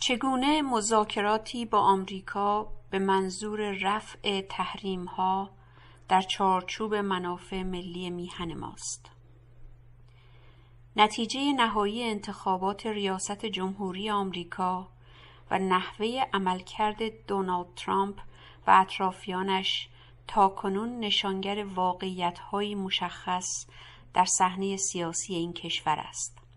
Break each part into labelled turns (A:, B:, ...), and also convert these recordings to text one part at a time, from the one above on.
A: چگونه مذاکراتی با آمریکا به منظور رفع تحریمها در چارچوب منافع ملی میهن ماست؟ نتیجه نهایی انتخابات ریاست جمهوری آمریکا و نحوه عملکرد دونالد ترامپ و اطرافیانش تاکنون نشانگر واقعیتهایی مشخص در صحنه سیاسی این کشور است.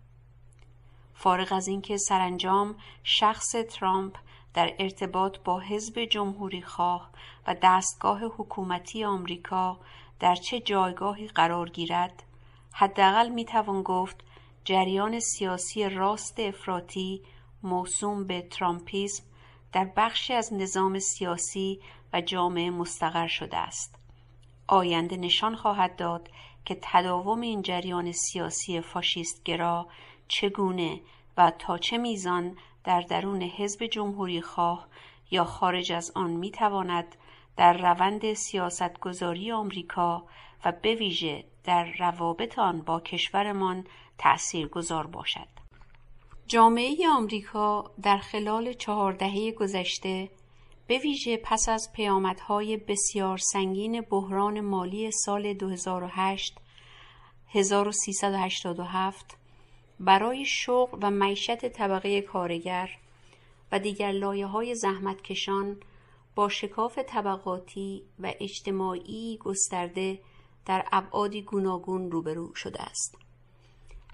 A: فارغ از اینکه سرانجام شخص ترامپ در ارتباط با حزب جمهوریخواه و دستگاه حکومتی آمریکا در چه جایگاهی قرار گیرد حداقل می‌توان گفت جریان سیاسی راست افراطی موسوم به ترامپیسم در بخشی از نظام سیاسی و جامعه مستقر شده است. آینده نشان خواهد داد که تداوم این جریان سیاسی فاشیستگرا چگونه و تا چه میزان در درون حزب جمهوریخواه یا خارج از آن می‌تواند در روند سیاستگذاری آمریکا و بویژه در روابط آن با کشورمان تأثیرگذار باشد. جامعه آمریکا در خلال چهار دهه گذشته بویژه پس از پیامدهای بسیار سنگین بحران مالی سال 2008 1387 برای شغل و معیشت طبقه کارگر و دیگر لایه های زحمتکشان با شکاف طبقاتی و اجتماعی گسترده در ابعادی گوناگون روبرو شده است.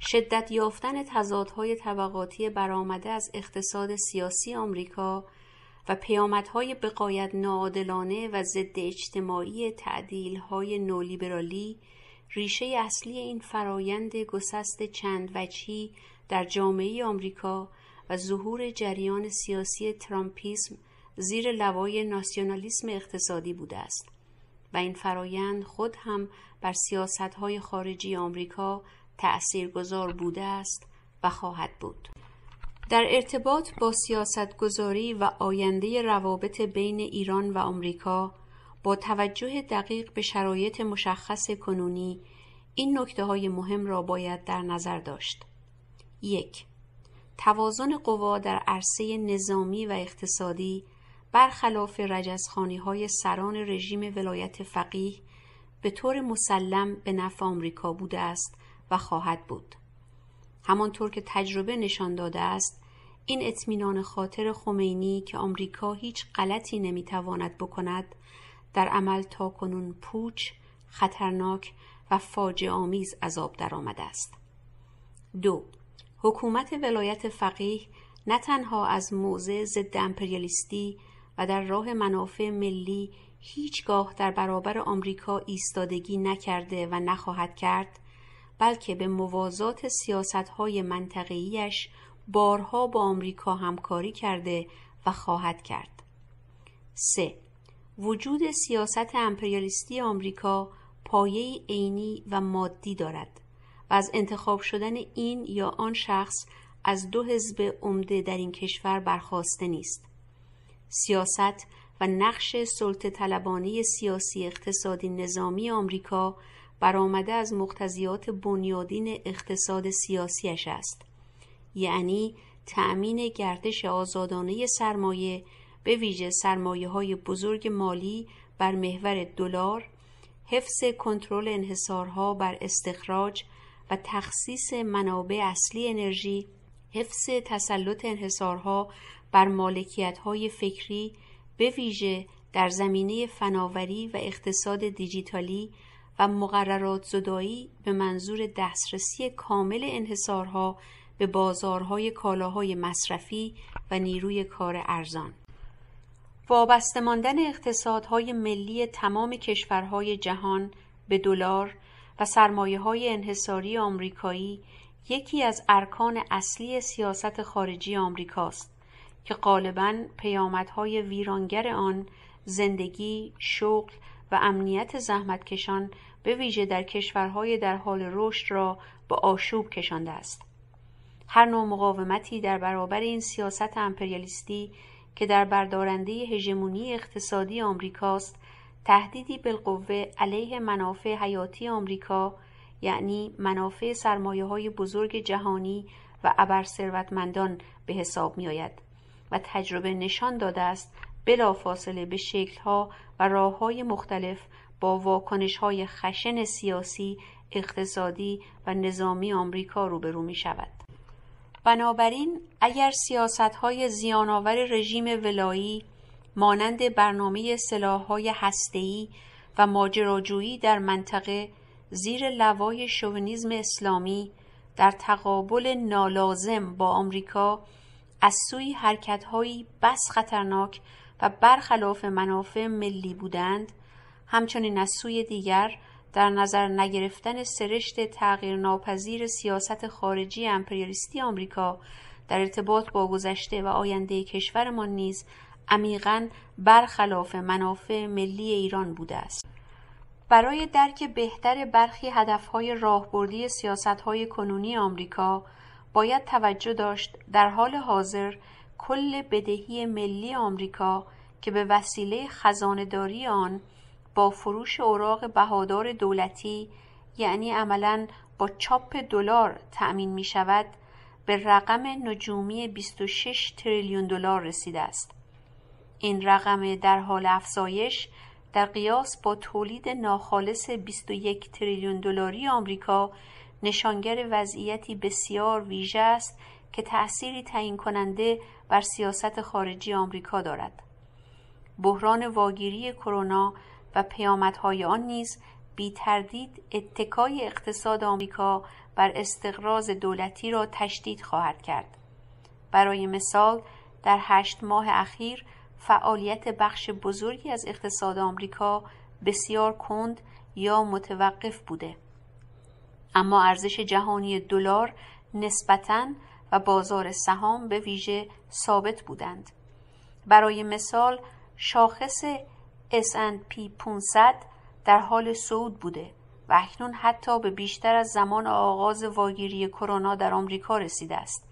A: شدت یافتن تضادهای طبقاتی برآمده از اقتصاد سیاسی آمریکا و پیامدهای بقایت ناعادلانه و ضد اجتماعی تعدیلهای نولیبرالی ریشه اصلی این فرایند گسست چند وجهی در جامعه آمریکا و ظهور جریان سیاسی ترامپیسم زیر لوای ناسیونالیسم اقتصادی بوده است و این فرایند خود هم بر سیاستهای خارجی آمریکا تأثیرگذار بوده است و خواهد بود. در ارتباط با سیاستگذاری و آینده روابط بین ایران و آمریکا با توجه دقیق به شرایط مشخص کنونی این نکته های مهم را باید در نظر داشت. یک توازن قوا در عرصه نظامی و اقتصادی برخلاف رجزخانی های سران رژیم ولایت فقیه به طور مسلم به نفع آمریکا بوده است و خواهد بود. همانطور که تجربه نشان داده است این اطمینان خاطر خمینی که آمریکا هیچ غلطی نمی‌تواند بکند در عمل تا کنون پوچ خطرناک و فاجعه آمیز عذاب درآمده است دو حکومت ولایت فقیه نه تنها از موضع ضد امپریالیستی و در راه منافع ملی هیچگاه در برابر آمریکا ایستادگی نکرده و نخواهد کرد بلکه به موازات سیاستهای منطقیش بارها با آمریکا همکاری کرده و خواهد کرد. 3. وجود سیاست امپریالیستی آمریکا پایه عینی و مادی دارد و از انتخاب شدن این یا آن شخص از دو حزب عمده در این کشور برخواسته نیست. سیاست و نقش سلطه طلبانه سیاسی اقتصادی نظامی آمریکا برآمده از مقتضیات بنیادین اقتصاد سیاسیش است یعنی تأمین گردش آزادانه سرمایه به ویژه سرمایه های بزرگ مالی بر محور دلار حفظ کنترل انحصارها بر استخراج و تخصیص منابع اصلی انرژی حفظ تسلط انحصارها بر مالکیت های فکری به ویژه در زمینه فناوری و اقتصاد دیجیتالی و مقررات زدایی به منظور دسترسی کامل انحصارها به بازارهای کالاهای مصرفی و نیروی کار ارزان. وابسته ماندن اقتصادهای ملی تمام کشورهای جهان به دلار و سرمایه های انحصاری آمریکایی یکی از ارکان اصلی سیاست خارجی آمریکاست که غالبا پیامدهای ویرانگر آن زندگی، شغل و امنیت زحمتکشان به ویژه در کشورهای در حال رشد را به آشوب کشانده است. هر نوع مقاومتی در برابر این سیاست امپریالیستی که در بردارنده هژمونی اقتصادی آمریکاست تهدیدی بالقوه علیه منافع حیاتی آمریکا یعنی منافع سرمایه های بزرگ جهانی و ابرثروتمندان به حساب می آید و تجربه نشان داده است بلافاصله به شکلها و راههای مختلف با واکنشهای خشن سیاسی، اقتصادی و نظامی آمریکا روبرو می شود. بنابراین اگر سیاستهای زیانآور رژیم ولایی مانند برنامه سلاحهای هسته‌ای و ماجراجویی در منطقه زیر لوای شوونیزم اسلامی در تقابل نالازم با آمریکا از سوی حرکتهایی بس خطرناک و برخلاف منافع ملی بودند همچنین از سوی دیگر در نظر نگرفتن سرشت تغییرناپذیر سیاست خارجی امپریالیستی آمریکا در ارتباط با گذشته و آینده کشورمان نیز عمیقا برخلاف منافع ملی ایران بوده است. برای درک بهتر برخی هدفهای راهبردی سیاستهای کنونی آمریکا باید توجه داشت در حال حاضر کل بدهی ملی آمریکا که به وسیله خزانهداری آن با فروش اوراق بهادار دولتی یعنی عملا با چاپ دلار تأمین می شود به رقم نجومی 26 تریلیون دلار رسیده است این رقم در حال افزایش در قیاس با تولید ناخالص 21 تریلیون دلاری آمریکا نشانگر وضعیتی بسیار ویژه است که تأثیری تعیین کننده بر سیاست خارجی آمریکا دارد. بحران واگیری کرونا و پیامدهای آن نیز بی تردید اتکای اقتصاد آمریکا بر استقراض دولتی را تشدید خواهد کرد. برای مثال در هشت ماه اخیر فعالیت بخش بزرگی از اقتصاد آمریکا بسیار کند یا متوقف بوده اما ارزش جهانی دلار نسبتاً و بازار سهام به ویژه ثابت بودند برای مثال شاخص S&P 500 در حال صعود بوده و اکنون حتی به بیشتر از زمان آغاز واگیری کرونا در آمریکا رسیده است.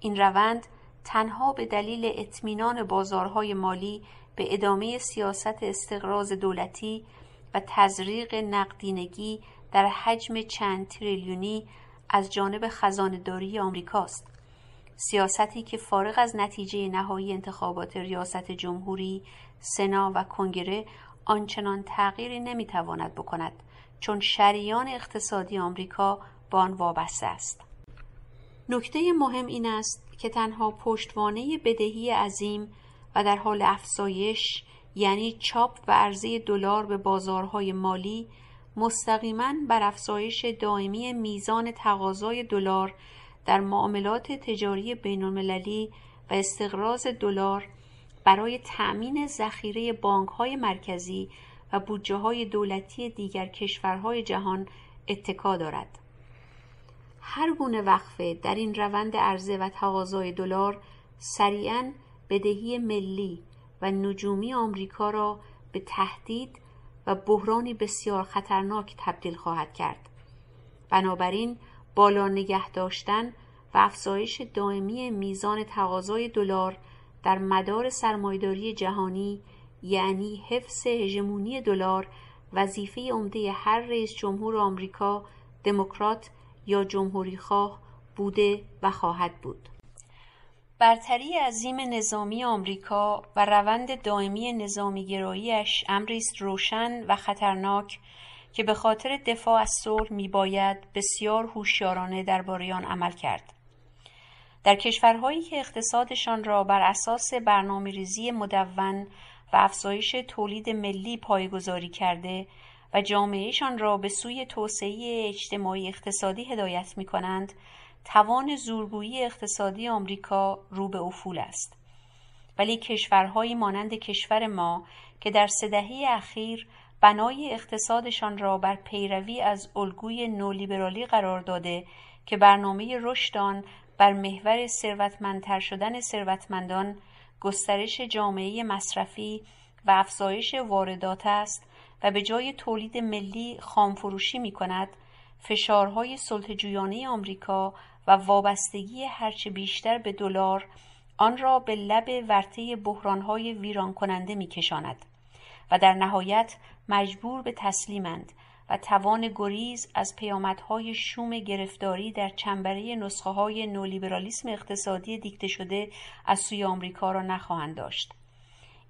A: این روند تنها به دلیل اطمینان بازارهای مالی به ادامه سیاست استقراض دولتی و تزریق نقدینگی در حجم چند تریلیونی از جانب خزانهداری آمریکاست. سیاستی که فارغ از نتیجه نهایی انتخابات ریاست جمهوری، سنا و کنگره آنچنان تغییری نمی‌تواند بکند چون شریان اقتصادی آمریکا با آن وابسته است. نکته مهم این است که تنها پشتوانه بدهی عظیم و در حال افزایش یعنی چاپ و عرضه دلار به بازارهای مالی مستقیما بر افزایش دائمی میزان تقاضای دلار در معاملات تجاری بین المللی و استقراض دلار برای تأمین ذخیره های مرکزی و بودجه های دولتی دیگر کشورهای جهان اتکا دارد. هر گونه وقفه در این روند عرضه و تقاضای دلار سریعا بدهی ملی و نجومی آمریکا را به تهدید و بحرانی بسیار خطرناک تبدیل خواهد کرد بنابراین بالا نگه داشتن و افزایش دائمی میزان تقاضای دلار در مدار سرمایداری جهانی یعنی حفظ هژمونی دلار وظیفه عمده هر رئیس جمهور آمریکا دموکرات یا جمهوری خواه بوده و خواهد بود. برتری عظیم نظامی آمریکا و روند دائمی نظامی گراییش امری روشن و خطرناک که به خاطر دفاع از صلح میباید بسیار هوشیارانه درباره آن عمل کرد. در کشورهایی که اقتصادشان را بر اساس برنامه ریزی مدون و افزایش تولید ملی پایگذاری کرده و جامعهشان را به سوی توسعه اجتماعی اقتصادی هدایت می کنند توان زورگویی اقتصادی آمریکا رو به افول است ولی کشورهایی مانند کشور ما که در سه اخیر بنای اقتصادشان را بر پیروی از الگوی نولیبرالی قرار داده که برنامه رشد آن بر محور ثروتمندتر شدن ثروتمندان گسترش جامعه مصرفی و افزایش واردات است و به جای تولید ملی خامفروشی می کند فشارهای سلطجویانه آمریکا و وابستگی هرچه بیشتر به دلار آن را به لب ورطه بحرانهای ویران کننده می کشاند و در نهایت مجبور به تسلیمند و توان گریز از پیامدهای شوم گرفتاری در چنبره نسخه های نولیبرالیسم اقتصادی دیکته شده از سوی آمریکا را نخواهند داشت.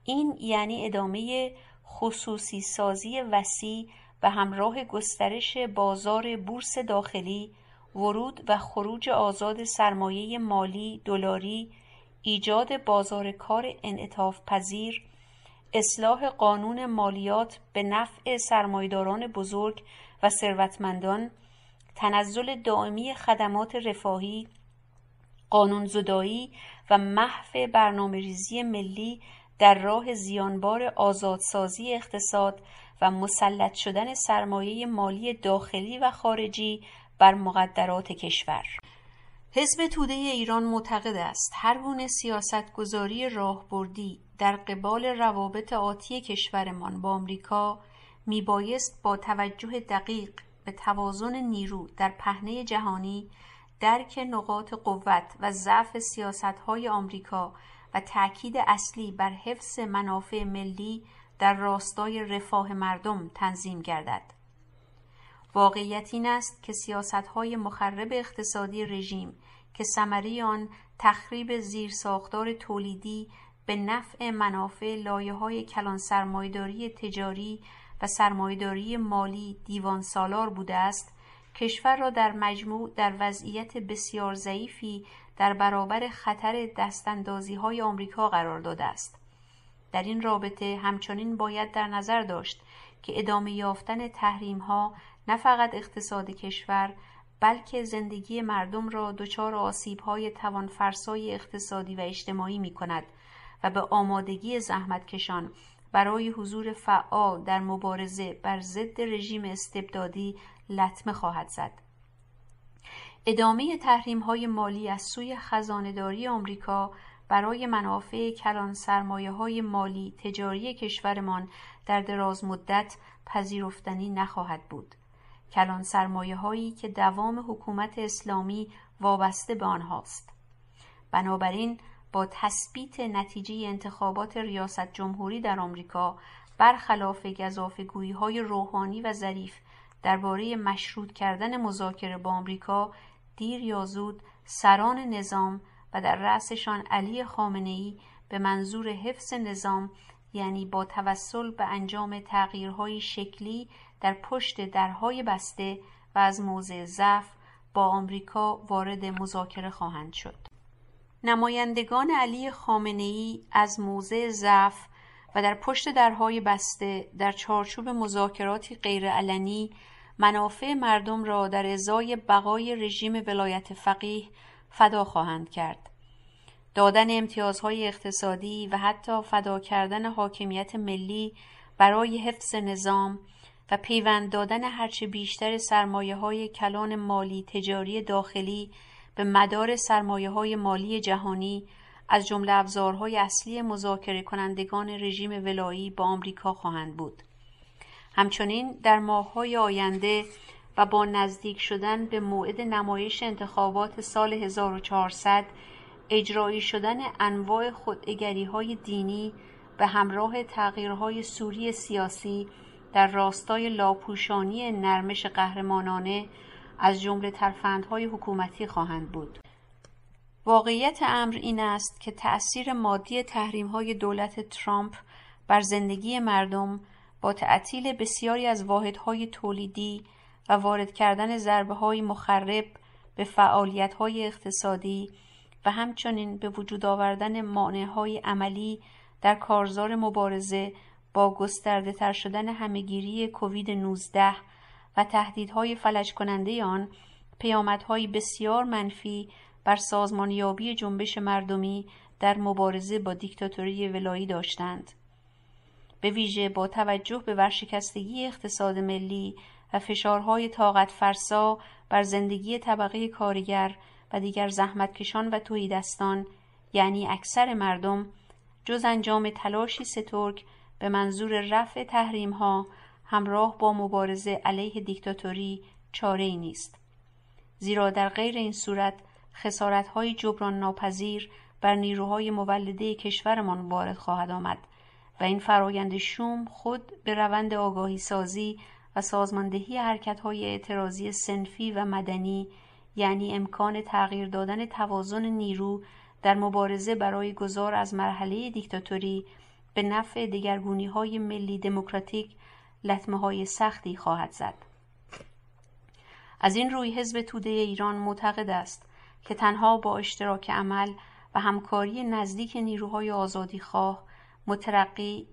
A: این یعنی ادامه خصوصی سازی وسیع و همراه گسترش بازار بورس داخلی ورود و خروج آزاد سرمایه مالی دلاری ایجاد بازار کار انعطاف پذیر اصلاح قانون مالیات به نفع سرمایداران بزرگ و ثروتمندان تنزل دائمی خدمات رفاهی قانون زدایی و محو برنامه ریزی ملی در راه زیانبار آزادسازی اقتصاد و مسلط شدن سرمایه مالی داخلی و خارجی بر مقدرات کشور. حزب توده ایران معتقد است هر گونه سیاستگذاری راهبردی در قبال روابط آتی کشورمان با آمریکا میبایست با توجه دقیق به توازن نیرو در پهنه جهانی درک نقاط قوت و ضعف سیاستهای آمریکا و تأکید اصلی بر حفظ منافع ملی در راستای رفاه مردم تنظیم گردد. واقعیت این است که سیاستهای مخرب اقتصادی رژیم که ثمره آن تخریب زیرساختار تولیدی به نفع منافع لایه های کلان سرمایداری تجاری و سرمایداری مالی دیوان سالار بوده است. کشور را در مجموع در وضعیت بسیار ضعیفی در برابر خطر دستاندازی های آمریکا قرار داده است. در این رابطه همچنین باید در نظر داشت که ادامه یافتن تحریم ها نه فقط اقتصاد کشور بلکه زندگی مردم را دچار آسیب های توانفرسای اقتصادی و اجتماعی می کند و به آمادگی زحمتکشان برای حضور فعال در مبارزه بر ضد رژیم استبدادی لطمه خواهد زد. ادامه تحریم های مالی از سوی خزانداری آمریکا برای منافع کلان سرمایه های مالی تجاری کشورمان در دراز مدت پذیرفتنی نخواهد بود. کلان سرمایه هایی که دوام حکومت اسلامی وابسته به آنهاست. بنابراین با تثبیت نتیجه انتخابات ریاست جمهوری در آمریکا برخلاف گذافگویی های روحانی و ظریف درباره مشروط کردن مذاکره با آمریکا دیر یا زود سران نظام و در رأسشان علی خامنه به منظور حفظ نظام یعنی با توسل به انجام تغییرهای شکلی در پشت درهای بسته و از موضع ضعف با آمریکا وارد مذاکره خواهند شد. نمایندگان علی خامنه ای از موضع ضعف و در پشت درهای بسته در چارچوب مذاکراتی غیرعلنی منافع مردم را در ازای بقای رژیم ولایت فقیه فدا خواهند کرد. دادن امتیازهای اقتصادی و حتی فدا کردن حاکمیت ملی برای حفظ نظام و پیوند دادن هرچه بیشتر سرمایه های کلان مالی تجاری داخلی به مدار سرمایه های مالی جهانی از جمله ابزارهای اصلی مذاکره کنندگان رژیم ولایی با آمریکا خواهند بود. همچنین در ماههای آینده و با نزدیک شدن به موعد نمایش انتخابات سال 1400 اجرایی شدن انواع خودگری های دینی به همراه تغییرهای سوری سیاسی در راستای لاپوشانی نرمش قهرمانانه از جمله ترفندهای حکومتی خواهند بود. واقعیت امر این است که تأثیر مادی های دولت ترامپ بر زندگی مردم با تعطیل بسیاری از واحدهای تولیدی و وارد کردن ضربه های مخرب به فعالیت های اقتصادی و همچنین به وجود آوردن مانعهای عملی در کارزار مبارزه با گسترده تر شدن همهگیری کووید 19 و تهدیدهای فلج کننده آن پیامدهای بسیار منفی بر سازمانیابی جنبش مردمی در مبارزه با دیکتاتوری ولایی داشتند. به ویژه با توجه به ورشکستگی اقتصاد ملی و فشارهای طاقت فرسا بر زندگی طبقه کارگر و دیگر زحمتکشان و دستان یعنی اکثر مردم جز انجام تلاشی سترک به منظور رفع تحریم ها همراه با مبارزه علیه دیکتاتوری چاره ای نیست. زیرا در غیر این صورت خسارت های جبران ناپذیر بر نیروهای مولده کشورمان وارد خواهد آمد و این فرایند شوم خود به روند آگاهی سازی و سازماندهی حرکتهای اعتراضی سنفی و مدنی یعنی امکان تغییر دادن توازن نیرو در مبارزه برای گذار از مرحله دیکتاتوری به نفع دگرگونی های ملی دموکراتیک لطمه های سختی خواهد زد. از این روی حزب توده ایران معتقد است که تنها با اشتراک عمل و همکاری نزدیک نیروهای آزادیخواه مترقی